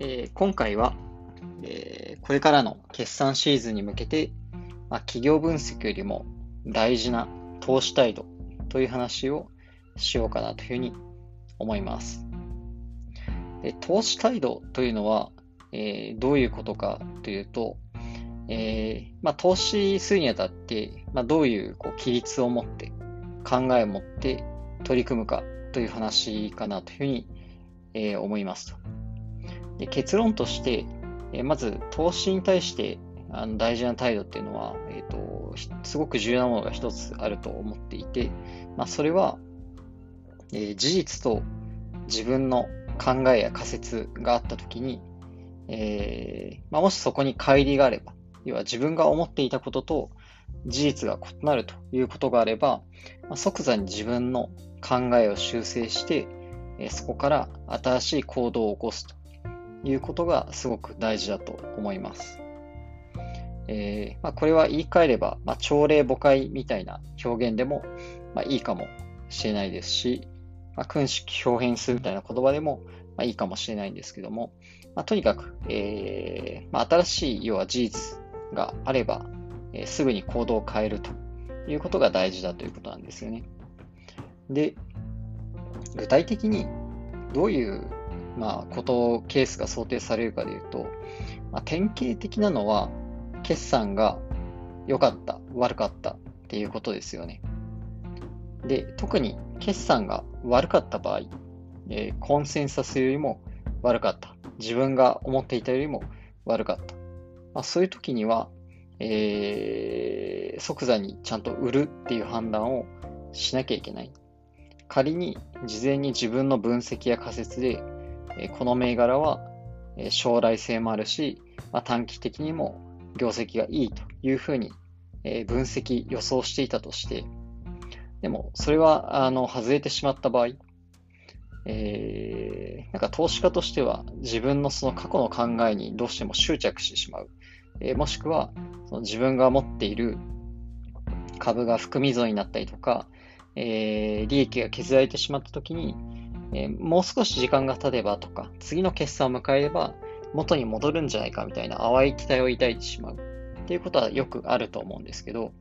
えー今回は、えーこれからの決算シーズンに向けて、まあ、企業分析よりも大事な投資態度という話をしようかなというふうに思います。で投資態度というのは、えーどういうことかというと、えーまあ、投資するにあたって、まあ、どういうこう規律を持って考えを持って取り組むかという話かなというふうに、えー思いますと。で結論として、えまず投資に対してあの大事な態度っていうのは、えーと、すごく重要なものが一つあると思っていて、まあ、それは、えー事実と自分の考えや仮説があったときに、えーまあ、もしそこに乖離があれば、要は自分が思っていたことと事実が異なるということがあれば、まあ、即座に自分の考えを修正して、えーそこから新しい行動を起こすと。いうことがすごく大事だと思います。えーまあ、これは言い換えれば、まあ、朝令暮改みたいな表現でも、まあ、いいかもしれないですし、まあ、君式表変するみたいな言葉でも、ま、いいかもしれないんですけども、ま、とにかく、えーま、新しい要は事実があれば、えーすぐに行動を変えるということが大事だということなんですよね。で、具体的にどういう、まあ、こと、ケースが想定されるかでいうと、まあ、典型的なのは、決算が良かった、悪かったっていうことですよね。で、特に決算が悪かった場合、えーコンセンサスよりも悪かった。自分が思っていたよりも悪かった。まあ、そういう時には、えー即座にちゃんと売るっていう判断をしなきゃいけない。仮に事前に自分の分析や仮説で、えこの銘柄はえ将来性もあるし、まあ、短期的にも業績がいいというふうに、え分析予想していたとして、でもそれはあの外れてしまった場合、えーなんか投資家としては自分のその過去の考えにどうしても執着してしまう。えーもしくはその自分が持っている株が含み損になったりとか、えー利益が削られてしまったときに、えーもう少し時間が経てばとか、次の決算を迎えれば元に戻るんじゃないかみたいな淡い期待を抱いてしまうっていうことはよくあると思うんですけど、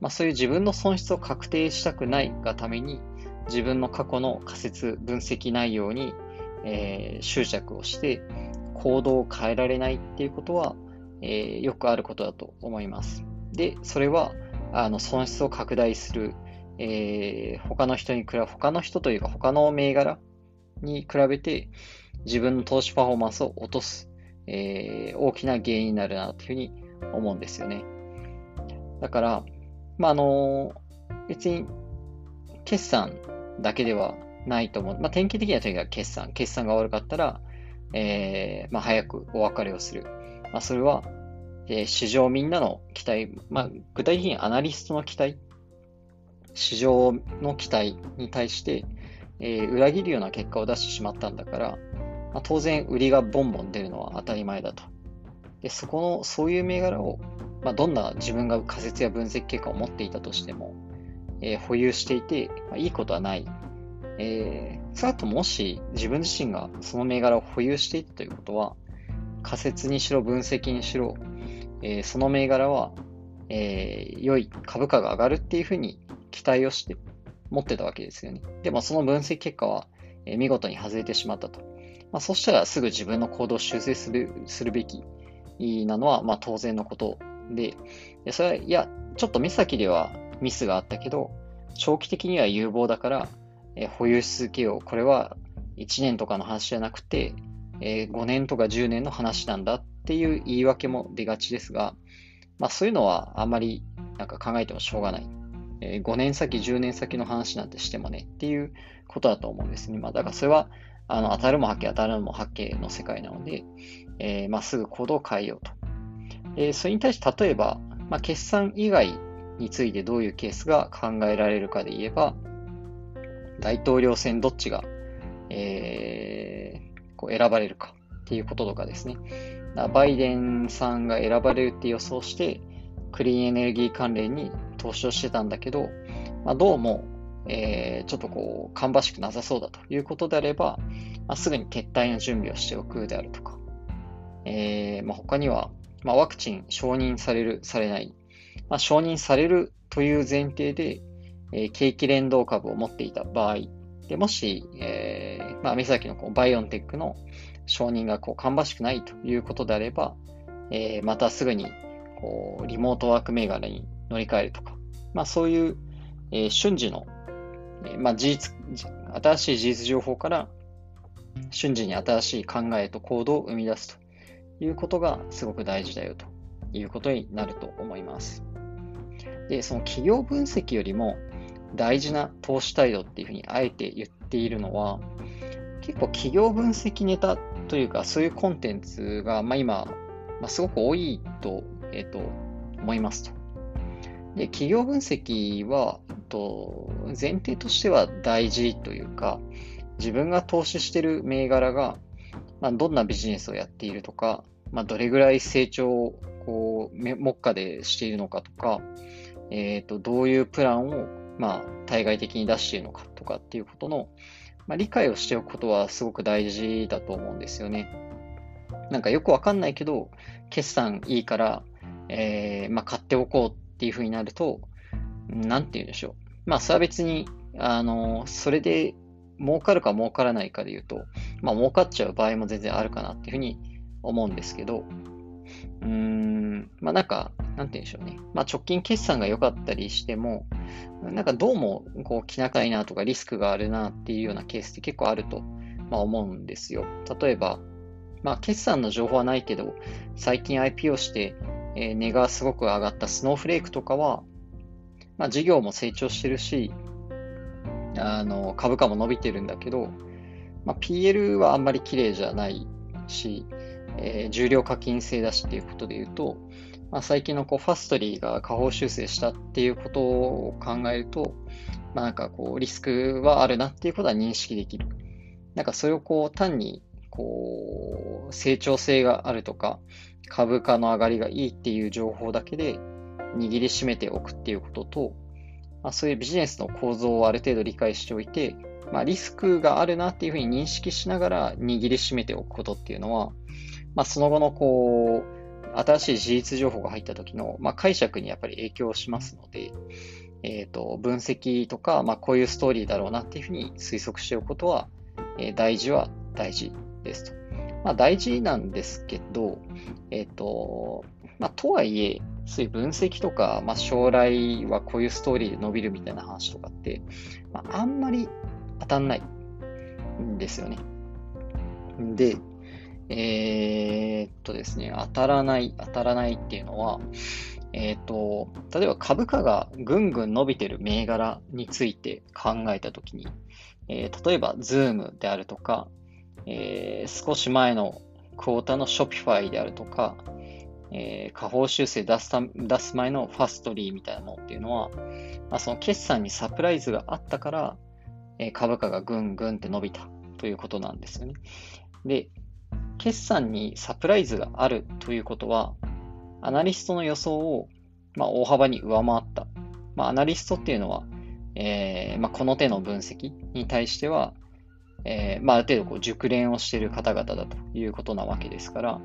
まあ、そういう自分の損失を確定したくないがために、自分の過去の仮説、分析内容に、えー執着をして行動を変えられないっていうことは、えーよくあることだと思います。で、それはあの損失を拡大する、えー他の人に比べ、他の人というか他の銘柄に比べて自分の投資パフォーマンスを落とす、えー大きな原因になるなというふうに思うんですよね。だから、まあ、あの別に決算だけではないと思う。まあ、典型的にはとにかく決算。決算が悪かったら、えーまあ、早くお別れをする。まあ、それは、えー市場みんなの期待、まあ、具体的にアナリストの期待、市場の期待に対して、えー裏切るような結果を出してしまったんだから、まあ、当然売りがボンボン出るのは当たり前だと。で、そこの、そういう銘柄を、まあ、どんな自分が仮説や分析結果を持っていたとしても、えー保有していて、まあ、いいことはない。えー、その後もし自分自身がその銘柄を保有していたということは、仮説にしろ分析にしろ、えーその銘柄は、えー良い株価が上がるっていうふうに期待をして持ってたわけですよね。でもその分析結果は、え見事に外れてしまったと。まあ、そしたらすぐ自分の行動を修正するするべきなのは、まあ、当然のことで、それは、いや、ちょっと目先ではミスがあったけど、長期的には有望だから、え保有し続けよう。これは1年とかの話じゃなくて、え5年とか10年の話なんだっていう言い訳も出がちですが、まあそういうのはあんまりなんか考えてもしょうがない。え5年先、10年先の話なんてしてもねっていうことだと思うんですね。まあだからそれはあの当たるも八景、当たるも八景の世界なので、えーまあすぐ行動を変えようと。えーそれに対して例えば、まあ、決算以外についてどういうケースが考えられるかで言えば、大統領選どっちが、えーこう選ばれるかっていうこととかですね。バイデンさんが選ばれるって予想して、クリーンエネルギー関連に投資をしてたんだけど、まあ、どうも、えーちょっとこう、芳しくなさそうだということであれば、まあ、すぐに撤退の準備をしておくであるとか、えーまあ、他には、まあ、ワクチン承認される、されない、まあ、承認されるという前提で、えー、景気連動株を持っていた場合、でもし、えーまあ、目先のこうバイオンテックの承認がこう芳しくないということであれば、えー、またすぐにこうリモートワーク銘柄に乗り換えるとか、まあ、そういう、えー、瞬時の、えーまあ、事実、新しい事実情報から瞬時に新しい考えと行動を生み出すということがすごく大事だよということになると思います。で、その企業分析よりも大事な投資態度っていうふうにあえて言っているのは、結構企業分析ネタというか、そういうコンテンツが、まあ、今、まあ、すごく多いと,、えーと、思いますと。で、企業分析は、と前提としては大事というか、自分が投資してる銘柄が、まあ、どんなビジネスをやっているとか、まあ、どれぐらい成長をこう目下でしているのかとか、えーと、どういうプランを、まあ、対外的に出しているのかとかっていうことの、まあ、理解をしておくことはすごく大事だと思うんですよね。なんかよくわかんないけど、決算いいから、えー、まあ、買っておこうっていうふうになると、なんて言うんでしょう。まあ、それは別に、あの、それで儲かるか儲からないかで言うと、まあ、儲かっちゃう場合も全然あるかなっていうふうに思うんですけど、うーん、まあなんか、なんて言うんでしょうね。まあ直近決算が良かったりしても、なんかどうもこう気長いなとかリスクがあるなっていうようなケースって結構あると、まあ、思うんですよ。例えば、まあ決算の情報はないけど、最近 IPO して、え、値がすごく上がったスノーフレークとかは、まあ事業も成長してるし、あの株価も伸びてるんだけど、まあ、PL はあんまり綺麗じゃないし、えー、重量課金制だしっていうことで言うと、まあ、最近のこうファストリーが下方修正したっていうことを考えると、まあ、なんかこうリスクはあるなっていうことは認識できる。なんかそれをこう単にこ成長性があるとか株価の上がりがいいっていう情報だけで握りしめておくっていうことと、まあ、そういうビジネスの構造をある程度理解しておいて、まあ、リスクがあるなっていうふうに認識しながら握りしめておくことっていうのは、まあ、その後のこう、新しい事実情報が入った時の、まあ、解釈にやっぱり影響しますので、え、ー、と、分析とか、まあ、こういうストーリーだろうなっていうふうに推測しておくことは、えー、大事は大事ですと。まあ、大事なんですけど、えっ、と、まあ、とはいえ、そういう分析とか、まあ、将来はこういうストーリーで伸びるみたいな話とかって、まあ、あんまり当たんないんですよね。で、えー、っとですね、当たらない、当たらないっていうのは、えー、っと、例えば株価がぐんぐん伸びてる銘柄について考えたときに、えー、例えば、 Zoom であるとか、えー、少し前のクォーターの Shopify であるとか、えー、下方修正出すた出す前の Fastly みたいなものっていうのは、まあ、その決算にサプライズがあったから、えー、株価がぐんぐんって伸びたということなんですよね。で、決算にサプライズがあるということは、アナリストの予想を、まあ、大幅に上回った。まあ、アナリストっていうのは、えーまあ、この手の分析に対しては、えーまあ、ある程度こう熟練をしている方々だということなわけですから、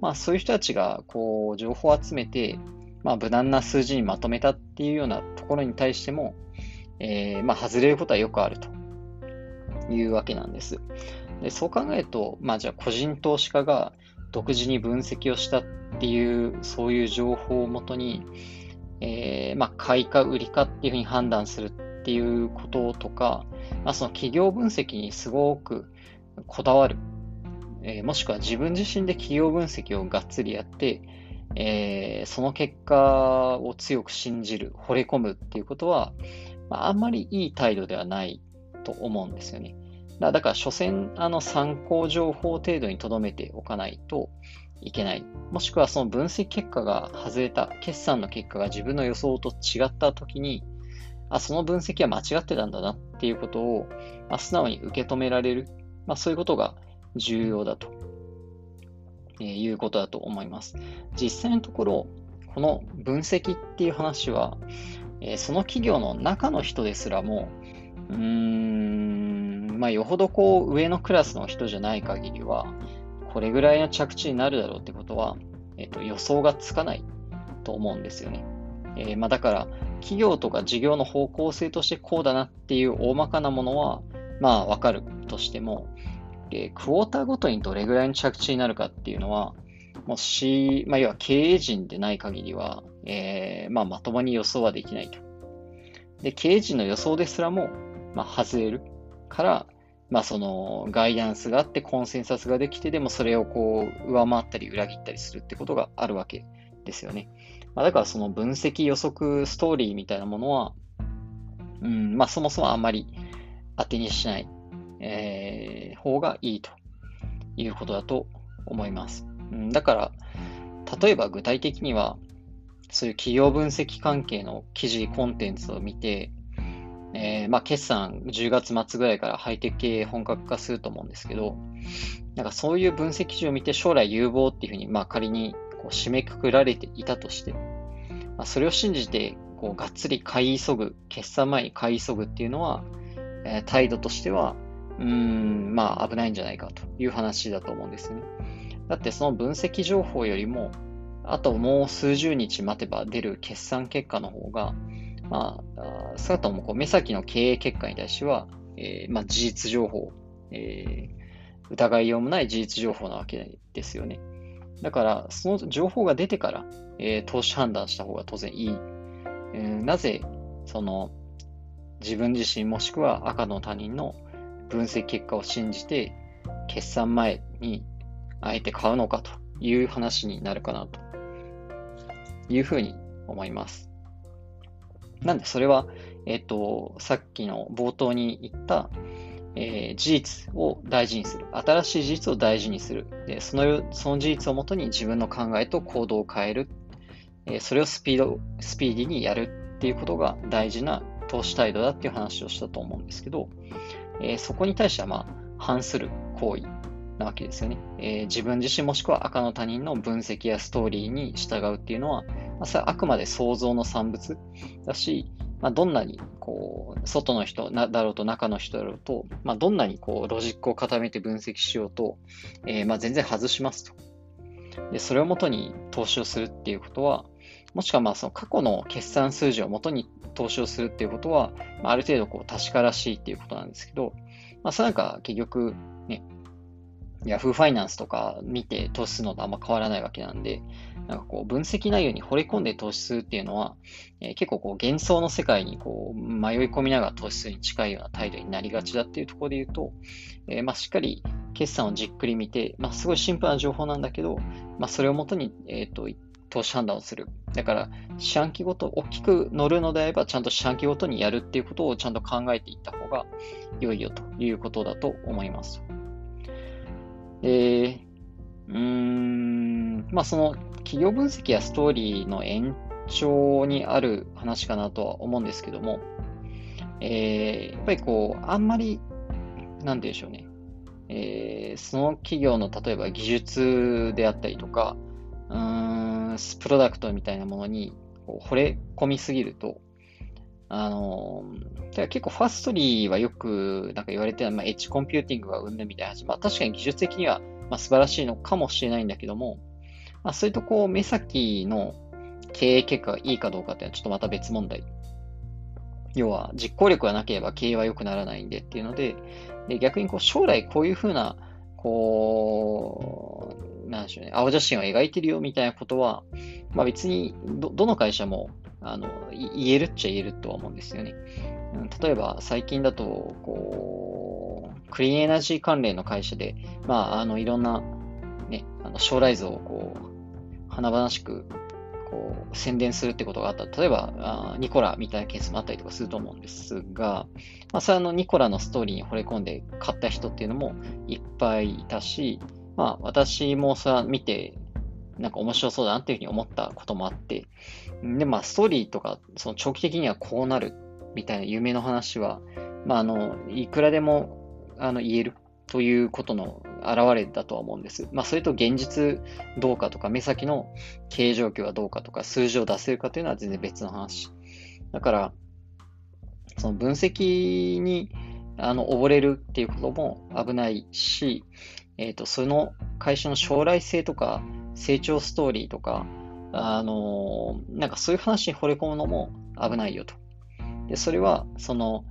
まあ、そういう人たちがこう情報を集めて、まあ、無難な数字にまとめたっていうようなところに対しても、えーまあ、外れることはよくあるというわけなんです。でそう考えると、まあ、じゃあ個人投資家が独自に分析をしたっていう、そういう情報をもとに、えー、まあ、買いか売りかっていうふうに判断するっていうこととか、まあ、その企業分析にすごくこだわる、えー、もしくは自分自身で企業分析をがっつりやって、えー、その結果を強く信じる、惚れ込むっていうことは、まあ、あんまりいい態度ではないと思うんですよね。だから、所詮、あの、参考情報程度に留めておかないといけない。もしくは、その分析結果が外れた、決算の結果が自分の予想と違ったときに、あ、その分析は間違ってたんだなっていうことを、まあ、素直に受け止められる。まあ、そういうことが重要だと、えー、いうことだと思います。実際のところ、この分析っていう話は、えー、その企業の中の人ですらも、うーん、まあ、よほどこう上のクラスの人じゃない限りは、これぐらいの着地になるだろうってことは、えっと、予想がつかないと思うんですよね。えー、まあ、だから、企業とか事業の方向性としてこうだなっていう大まかなものは、まあわかるとしても、えー、クォーターごとにどれぐらいの着地になるかっていうのは、もし、まあ、要は経営陣でない限りは、えー、まあ、まともに予想はできないと。で、経営陣の予想ですらも、まあ、外れるから、まあ、その、ガイダンスがあってコンセンサスができて、でもそれをこう、上回ったり裏切ったりするってことがあるわけですよね。まあ、だからその分析予測ストーリーみたいなものは、うん、まあ、そもそもあんまり当てにしない、えー、方がいいということだと思います。うん、だから、例えば具体的には、そういう企業分析関係の記事、コンテンツを見て、えー、まあ、決算10月末ぐらいからハイテク系本格化すると思うんですけど、なんかそういう分析記事を見て将来有望っていうふうに、まあ、仮にこう締めくくられていたとして、まあ、それを信じて、こう、がっつり買い急ぐ、決算前に買い急ぐっていうのは、えー、態度としては、うーん、まあ危ないんじゃないかという話だと思うんですね。だってその分析情報よりも、あともう数十日待てば出る決算結果の方が、まあ、少なくともこう目先の経営結果に対しては、えー、まあ、事実情報、えー、疑いようもない事実情報なわけですよね。だから、その情報が出てから、えー、投資判断した方が当然いい。えー、なぜ、その、自分自身もしくは赤の他人の分析結果を信じて、決算前にあえて買うのかという話になるかなというふうに思います。なんで、それは、えっ、と、さっきの冒頭に言った、えー、事実を大事にする。新しい事実を大事にする。でそのその事実をもとに自分の考えと行動を変える。えー、それをスピード、スピーディーにやるっていうことが大事な投資態度だっていう話をしたと思うんですけど、えー、そこに対しては、まあ、反する行為なわけですよね、えー、自分自身もしくは赤の他人の分析やストーリーに従うっていうのは、まあ、それはあくまで想像の産物だし、まあ、どんなにこう外の人だろうと中の人だろうと、まあ、どんなにこうロジックを固めて分析しようと、えー、まあ全然外しますと。でそれをもとに投資をするっていうことは、もしくはまあその過去の決算数字をもとに投資をするっていうことは、まあ、ある程度こう確からしいっていうことなんですけど、まあ、それなんか結局ね、ヤフーファイナンスとか見て投資するのとあんま変わらないわけなんで、なんかこう分析内容に惚れ込んで投資するっていうのは、えー、結構こう幻想の世界にこう迷い込みながら投資するに近いような態度になりがちだっていうところで言うと、えー、まあしっかり決算をじっくり見て、まあすごいシンプルな情報なんだけど、まあそれをもとに、えっ、ー、と、投資判断をする。だから、四半期ごと、大きく乗るのであれば、ちゃんと四半期ごとにやるっていうことをちゃんと考えていった方が良いよということだと思います。で、うーん、まあその企業分析やストーリーの延長にある話かなとは思うんですけども、えー、やっぱりこう、あんまり、なんでしょうね、えー、その企業の例えば技術であったりとか、うーん、プロダクトみたいなものにこう惚れ込みすぎると、あの、結構 Fastly はよくなんか言われてる、まあ、エッジコンピューティングが生んだみたいな話、まあ確かに技術的にはまあ素晴らしいのかもしれないんだけども、まあそういうとこう目先の経営結果がいいかどうかっていうのはちょっとまた別問題。要は実行力がなければ経営は良くならないんでっていうので、で逆にこう将来こういうふうな、こう、なんでしょうね、青写真を描いてるよみたいなことは、まあ別にど、どの会社もあの、言えるっちゃ言えるとは思うんですよね。例えば、最近だと、こう、クリーンエナジー関連の会社で、まあ、あの、いろんな、ね、あの将来像をこう、華々しく、こう、宣伝するってことがあった。例えば、あニコラみたいなケースもあったりとかすると思うんですが、まあ、それの、ニコラのストーリーに惚れ込んで買った人っていうのもいっぱいいたし、まあ、私もそれは見て、なんか面白そうだなっていうふうに思ったこともあって、で、まあ、ストーリーとか、その長期的にはこうなるみたいな夢の話は、まあ、あの、いくらでも、あの、言えるということの表れだとは思うんです。まあ、それと現実どうかとか、目先の経営状況はどうかとか、数字を出せるかというのは全然別の話。だから、その分析に、あの、溺れるっていうことも危ないし、えっ、と、その会社の将来性とか、成長ストーリーとか、あのなんかそういう話に惚れ込むのも危ないよと。で、それは、その、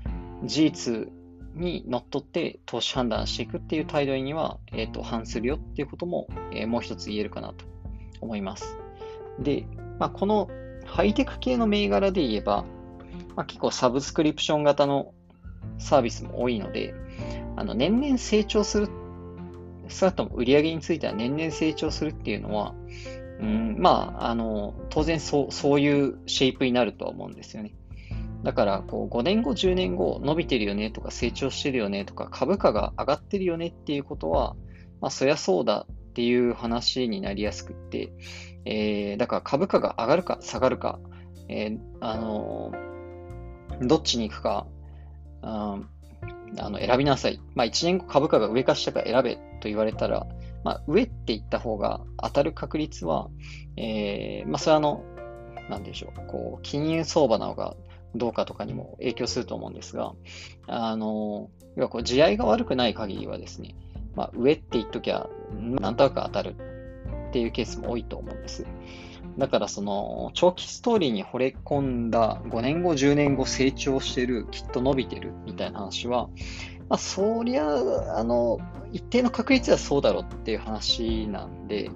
事実にのっとって投資判断していくっていう態度には、え、ー、と、反するよっていうことも、えー、もう一つ言えるかなと思います。で、まあ、このハイテク系の銘柄で言えば、まあ、結構サブスクリプション型のサービスも多いので、あの年々成長する、少なくとも売り上げについては年々成長するっていうのは、うん、まあ、あの、当然そう、そういうシェイプになるとは思うんですよね。だから、こう、5年後、10年後、伸びてるよねとか、成長してるよねとか、株価が上がってるよねっていうことは、まあ、そりゃそうだっていう話になりやすくって、えー、だから株価が上がるか下がるか、えー、あのー、どっちに行くか、うん、あの選びなさい。まあ、1年後株価が上か下か選べと言われたら、まあ、上って言った方が当たる確率は、えー、まあ、それはあの、なんでしょう、こう、金融相場なのかどうかとかにも影響すると思うんですが、あの、要はこう、地合いが悪くない限りはですね、まあ、上って言っときゃ、なんとなく当たるっていうケースも多いと思うんです。だからその長期ストーリーに惚れ込んだ5年後、10年後成長してる、きっと伸びてるみたいな話は、まあ、そりゃ、あの、一定の確率はそうだろうっていう話なんで、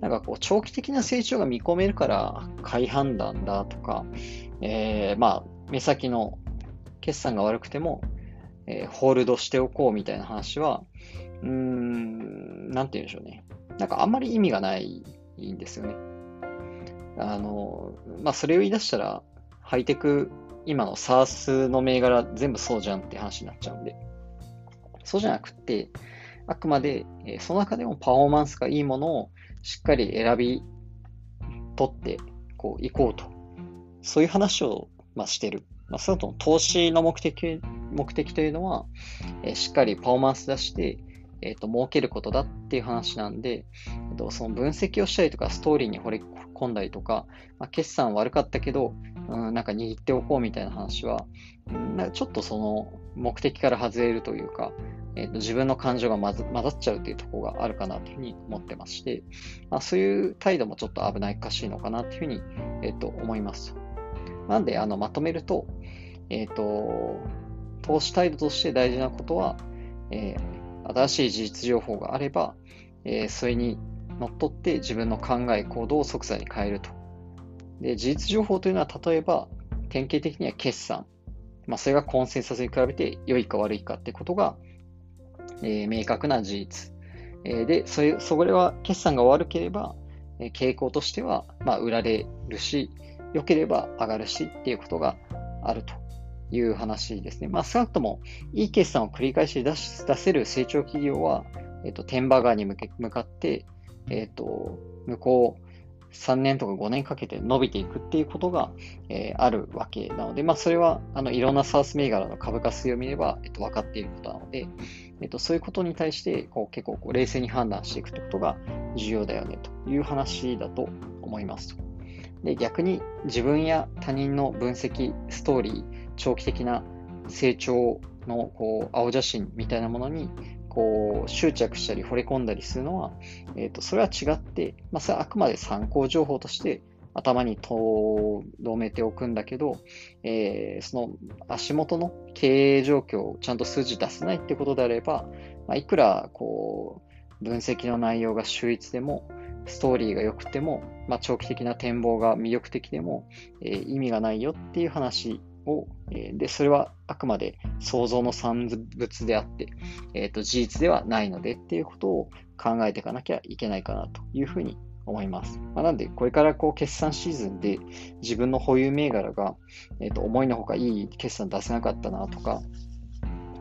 なんかこう、長期的な成長が見込めるから買い判断だとか、えー、まあ、目先の決算が悪くても、えー、ホールドしておこうみたいな話は、うーん、なんて言うんでしょうね。なんかあんまり意味がないんですよね。あの、まあ、それを言い出したら、ハイテク、今の SARS の銘柄全部そうじゃんって話になっちゃうんで、そうじゃなくて、あくまで、えその中でもパフォーマンスがいいものをしっかり選び取ってこう行こうと。そういう話を、まあ、してる。まあ、そのと投資の目的目的というのは、えしっかりパフォーマンス出して、えっ、ー、と、儲けることだっていう話なんで、えー、とその分析をしたりとか、ストーリーに掘り込んだりとか、まあ、決算悪かったけど、うん、なんか握っておこうみたいな話は、うん、なちょっとその目的から外れるというか、えーと、自分の感情が混ざっちゃうというところがあるかなというふうに思ってまして、まあ、そういう態度もちょっと危ないかしいのかなというふうに、えーと、思います。なんで、あのまとめると、えっ、ー、と、投資態度として大事なことは、えー、新しい事実情報があれば、えー、それにのっとって自分の考え、行動を即座に変えると。で、事実情報というのは、例えば、典型的には決算。まあ、それがコンセンサスに比べて良いか悪いかってことが、えー、明確な事実。えー、で、それ、それは決算が悪ければ、えー、傾向としては、まあ、売られるし、良ければ上がるしっていうことがあるという話ですね。まあ、少なくとも、いい決算を繰り返し出し出せる成長企業は、えっ、と、天馬側に向け向かって、えっ、と、向こう、3年とか5年かけて伸びていくっていうことが、えー、あるわけなので、まあ、それはあのいろんなサース銘柄の株価推を見れば、えっと、分かっていることなので、えっと、そういうことに対してこう結構こう冷静に判断していくってことが重要だよねという話だと思いますと。で逆に自分や他人の分析、ストーリー、長期的な成長のこう青写真みたいなものにこう執着したり惚れ込んだりするのは、えーと、それは違って、まあ、それはあくまで参考情報として頭に留めておくんだけど、えー、その足元の経営状況をちゃんと数字出せないってことであれば、まあ、いくらこう分析の内容が秀逸でも、ストーリーが良くても、まあ、長期的な展望が魅力的でも、えー、意味がないよっていう話を、え、で、それはあくまで想像の産物であって、え、ー、と、事実ではないのでっていうことを考えていかなきゃいけないかなというふうに思います。まあ、なんで、これからこう決算シーズンで自分の保有銘柄が、えー、と思いのほかいい決算出せなかったなとか、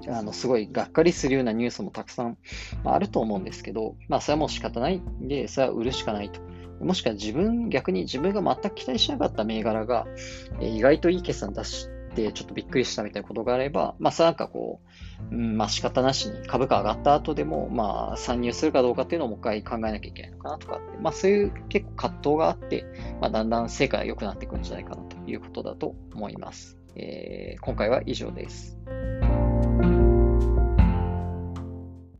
あのすごいがっかりするようなニュースもたくさん、まあ、あると思うんですけど、まあ、それはもう仕方ないんで、それは売るしかないと。もしくは自分、逆に自分が全く期待しなかった銘柄が、えー、意外といい決算出して、ちょっとびっくりしたみたいなことがあれば、まあ、それなんかこう、うん、まあ仕方なしに株価上がった後でも、まあ参入するかどうかっていうのをもう一回考えなきゃいけないのかなとかって、まあそういう結構葛藤があって、まあだんだん成果が良くなっていくんじゃないかなということだと思います。えー、今回は以上です。